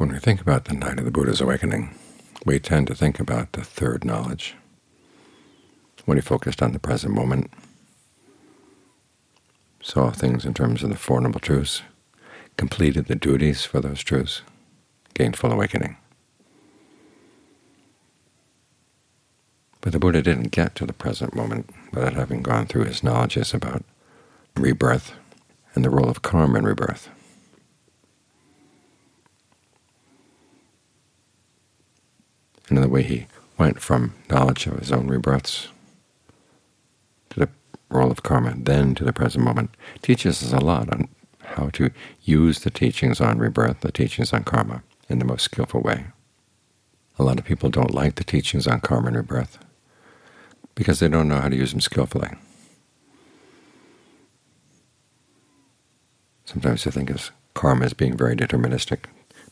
When we think about the night of the Buddha's awakening, we tend to think about the third knowledge, when he focused on the present moment, saw things in terms of the Four Noble Truths, completed the duties for those truths, gained full awakening. But the Buddha didn't get to the present moment without having gone through his knowledges about rebirth and the role of karma in rebirth. And the way he went from knowledge of his own rebirths to the role of karma, then to the present moment, teaches us a lot on how to use the teachings on rebirth, the teachings on karma, in the most skillful way. A lot of people don't like the teachings on karma and rebirth because they don't know how to use them skillfully. Sometimes they think of karma as being very deterministic.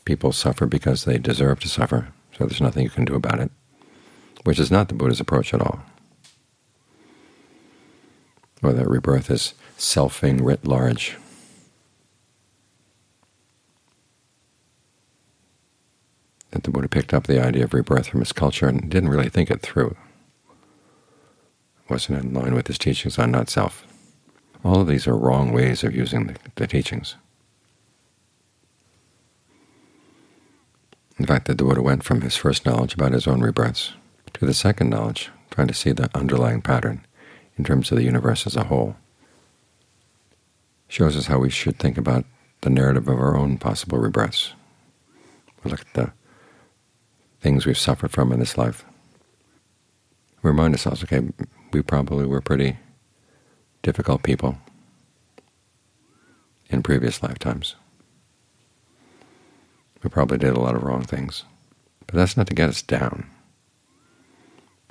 People suffer because they deserve to suffer, so there's nothing you can do about it, which is not the Buddha's approach at all. Or that rebirth is selfing writ large. That the Buddha picked up the idea of rebirth from his culture and didn't really think it through. Wasn't in line with his teachings on not-self. All of these are wrong ways of using the, the teachings. In fact, the Buddha went from his first knowledge about his own rebirths to the second knowledge, trying to see the underlying pattern in terms of the universe as a whole. Shows us how we should think about the narrative of our own possible rebirths. We look at the things we've suffered from in this life. We remind ourselves, okay, we probably were pretty difficult people in previous lifetimes. We probably did a lot of wrong things. But that's not to get us down,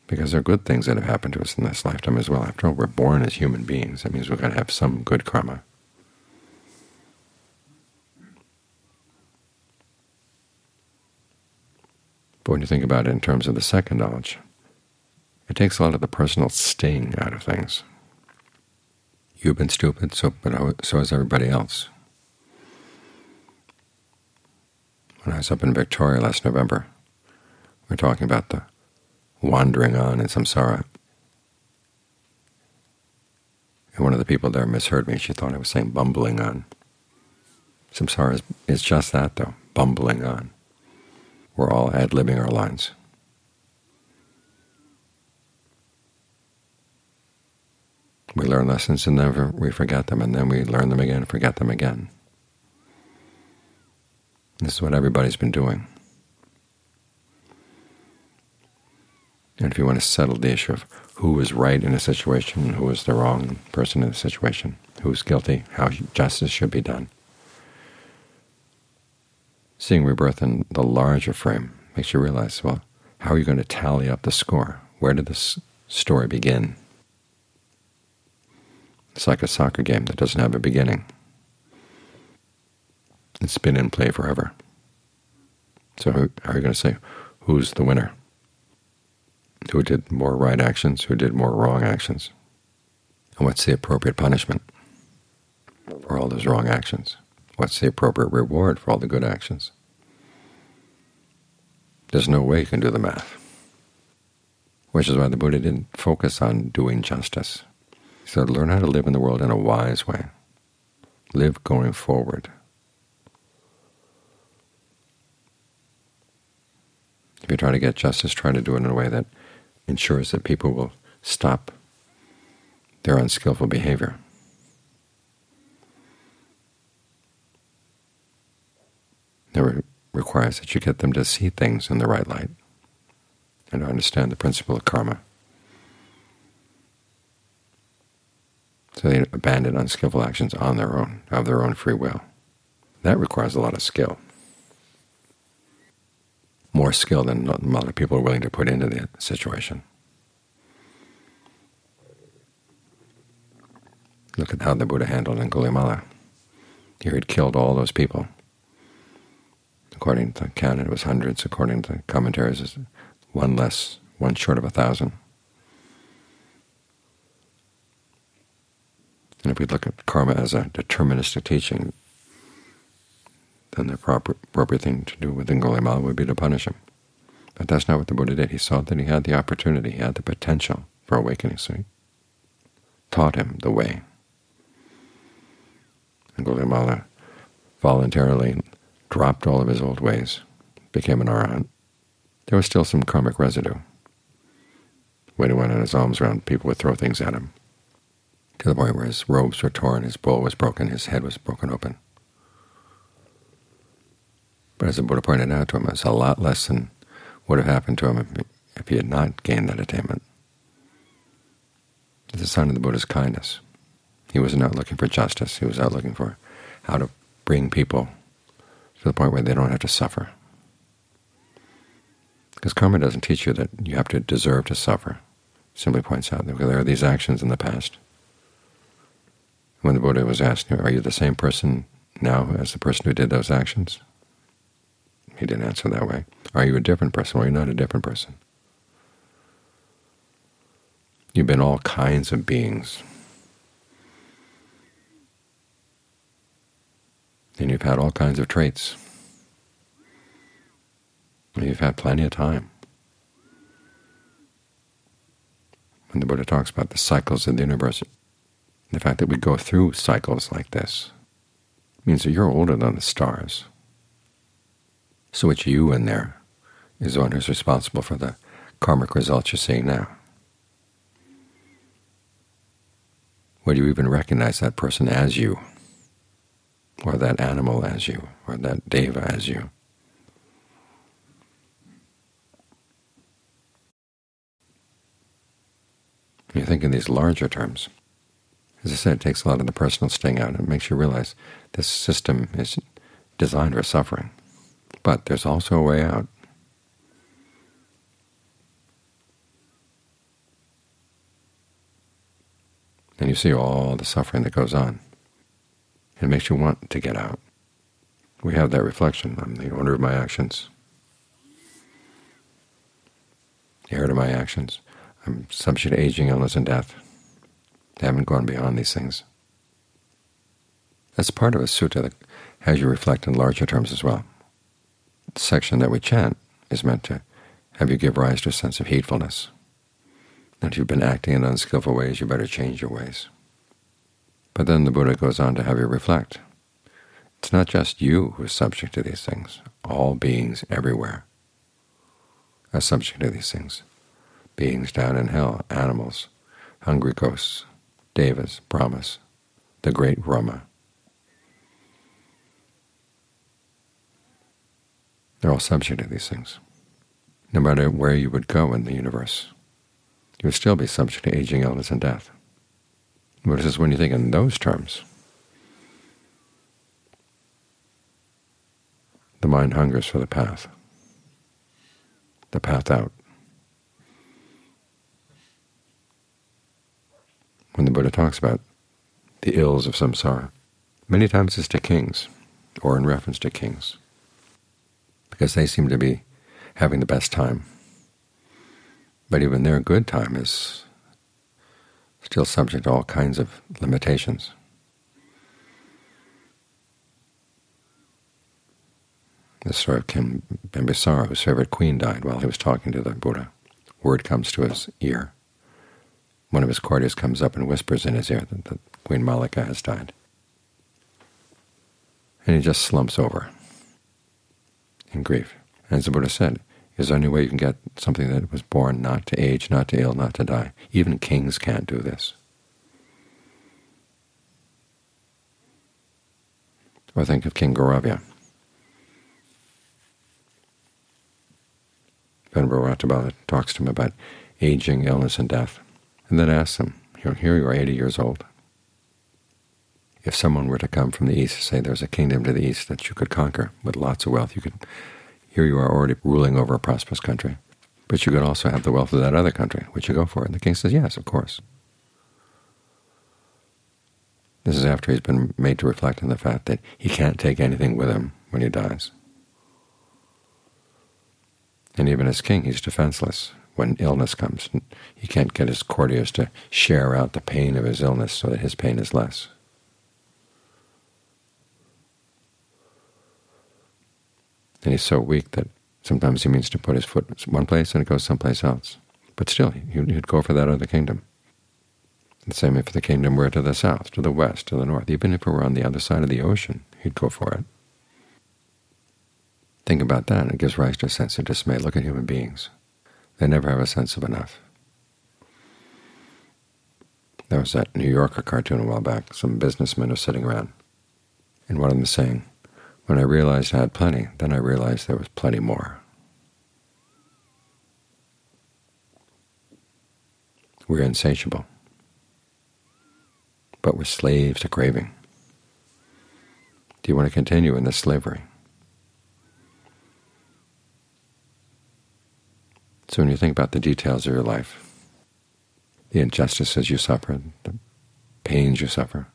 because there are good things that have happened to us in this lifetime as well. After all, we're born as human beings. That means we've got to have some good karma. But when you think about it in terms of the second knowledge, it takes a lot of the personal sting out of things. You've been stupid, so but so has everybody else. When I was up in Victoria last November. We were talking about the wandering on in samsara. And one of the people there misheard me. She thought I was saying bumbling on. Samsara is, is just that, though, bumbling on. We're all ad-libbing our lines. We learn lessons and then we forget them, and then we learn them again and forget them again. This is what everybody's been doing. And if you want to settle the issue of who was right in a situation, who was the wrong person in a situation, who's guilty, how justice should be done, seeing rebirth in the larger frame makes you realize, well, how are you going to tally up the score? Where did this story begin? It's like a soccer game that doesn't have a beginning. It's been in play forever. So how are you going to say who's the winner? Who did more right actions? Who did more wrong actions? And what's the appropriate punishment for all those wrong actions? What's the appropriate reward for all the good actions? There's no way you can do the math. Which is why the Buddha didn't focus on doing justice. He said, learn how to live in the world in a wise way. Live going forward. If you try to get justice, try to do it in a way that ensures that people will stop their unskillful behavior. It requires that you get them to see things in the right light and to understand the principle of karma. So they abandon unskillful actions on their own, of their own free will. That requires a lot of skill more skill than a lot of people are willing to put into the situation. Look at how the Buddha handled in Angulimala. Here he'd killed all those people. According to the canon, it was hundreds. According to commentaries, one less, one short of a thousand. And if we look at karma as a deterministic teaching, then the proper, appropriate thing to do with Angulimala would be to punish him. But that's not what the Buddha did. He saw that he had the opportunity, he had the potential for awakening, so he taught him the way. Angulimala voluntarily dropped all of his old ways, became an arahant. There was still some karmic residue. When he went on his alms round, people would throw things at him, to the point where his robes were torn, his bowl was broken, his head was broken open. But as the Buddha pointed out to him, it's a lot less than would have happened to him if, he had not gained that attainment. It's a sign of the Buddha's kindness. He wasn't out looking for justice. He was out looking for how to bring people to the point where they don't have to suffer. Because karma doesn't teach you that you have to deserve to suffer. It simply points out that there are these actions in the past. When the Buddha was asked, are you the same person now as the person who did those actions? He didn't answer that way. Are you a different person? Well, you're not a different person. You've been all kinds of beings. And you've had all kinds of traits. You've had plenty of time. When the Buddha talks about the cycles of the universe, the fact that we go through cycles like this means that you're older than the stars. So it's you in there is the one who's responsible for the karmic results you're seeing now. Would you even recognize that person as you, or that animal as you, or that deva as you? You think in these larger terms. As I said, it takes a lot of the personal sting out. It makes you realize this system is designed for suffering. But there's also a way out. And you see all the suffering that goes on. It makes you want to get out. We have that reflection. I'm the owner of my actions, the heir to my actions. I'm subject to aging, illness, and death. I haven't gone beyond these things. That's part of a sutta that has you reflect in larger terms as well. Section that we chant is meant to have you give rise to a sense of heedfulness. That if you've been acting in unskillful ways, you better change your ways. But then the Buddha goes on to have you reflect. It's not just you who is subject to these things. All beings everywhere are subject to these things. Beings down in hell, animals, hungry ghosts, devas, brahmas, the great Brahma. They're all subject to these things. No matter where you would go in the universe, you would still be subject to aging, illness, and death. Says when you think in those terms, the mind hungers for the path, the path out. When the Buddha talks about the ills of samsara, many times it's to kings, or in reference to kings because they seem to be having the best time. But even their good time is still subject to all kinds of limitations. The story of King Bimbisara, whose favorite queen died while he was talking to the Buddha. Word comes to his ear. One of his courtiers comes up and whispers in his ear that the Queen Malika has died. And he just slumps over in grief. As the Buddha said, is the only way you can get something that was born not to age, not to ill, not to die. Even kings can't do this. Or think of King Koravya. Venerable Ratthapala talks to him about aging, illness, and death, and then asks him, here you are 80 years old. If someone were to come from the east, say there's a kingdom to the east that you could conquer with lots of wealth, you could here you are already ruling over a prosperous country. But you could also have the wealth of that other country. Would you go for it? And the king says, yes, of course. This is after he's been made to reflect on the fact that he can't take anything with him when he dies. And even as king, he's defenseless when illness comes. He can't get his courtiers to share out the pain of his illness so that his pain is less. And he's so weak that sometimes he means to put his foot one place and it goes someplace else. But still, he'd go for that other kingdom. The same if the kingdom were to the south, to the west, to the north. Even if it were on the other side of the ocean, he'd go for it. Think about that, and it gives rise to a sense of dismay. Look at human beings. They never have a sense of enough. There was that New Yorker cartoon a while back. Some businessmen are sitting around, and one of them is saying, when I realized I had plenty, then I realized there was plenty more. We're insatiable but we're slaves to craving. Do you want to continue in this slavery? So when you think about the details of your life, the injustices you suffer, the pains you suffer,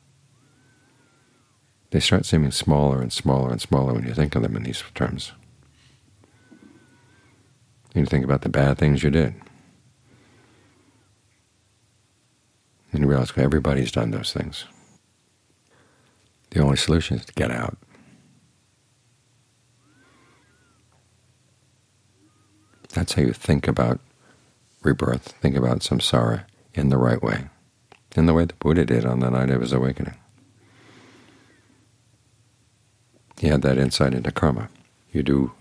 they start seeming smaller and smaller and smaller when you think of them in these terms. And you think about the bad things you did, And you realize everybody's done those things. The only solution is to get out. That's how you think about rebirth, think about samsara in the right way, in the way the Buddha did on the night of his awakening. He had that insight into karma. You do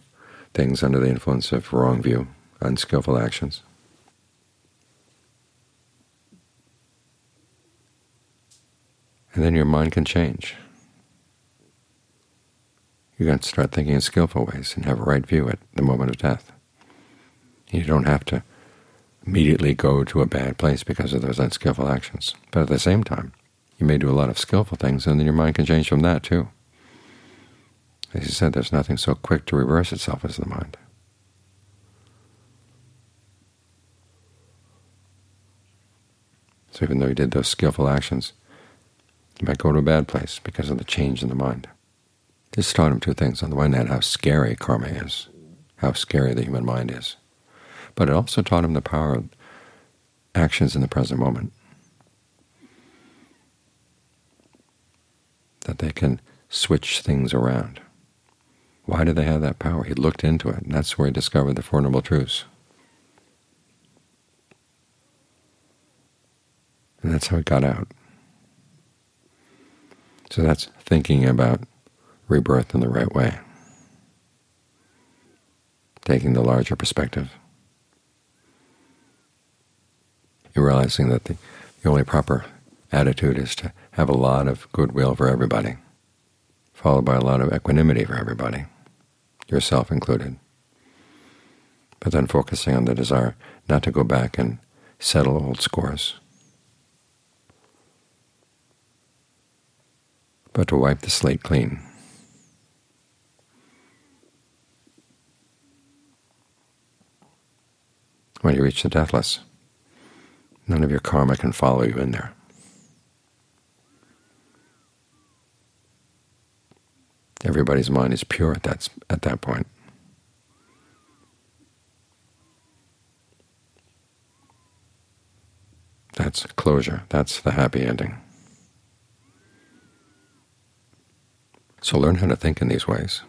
things under the influence of wrong view, unskillful actions. and then your mind can change. You to start thinking in skillful ways and have a right view at the moment of death. You don't have to immediately go to a bad place because of those unskillful actions. But at the same time, you may do a lot of skillful things, and then your mind can change from that too. As he said, there's nothing so quick to reverse itself as the mind. So even though he did those skillful actions, you might go to a bad place because of the change in the mind. This taught him two things. On the one hand, how scary karma is, how scary the human mind is. But it also taught him the power of actions in the present moment, that they can switch things around. Why do they have that power? He looked into it, and that's where he discovered the Four Noble Truths. And that's how it got out. So that's thinking about rebirth in the right way, taking the larger perspective. You're realizing that the, the only proper attitude is to have a lot of goodwill for everybody, followed by a lot of equanimity for everybody, yourself included. But then focusing on the desire not to go back and settle old scores, but to wipe the slate clean. When you reach the deathless, none of your karma can follow you in there. Everybody's mind is pure at that, at that point. That's closure. That's the happy ending. So learn how to think in these ways.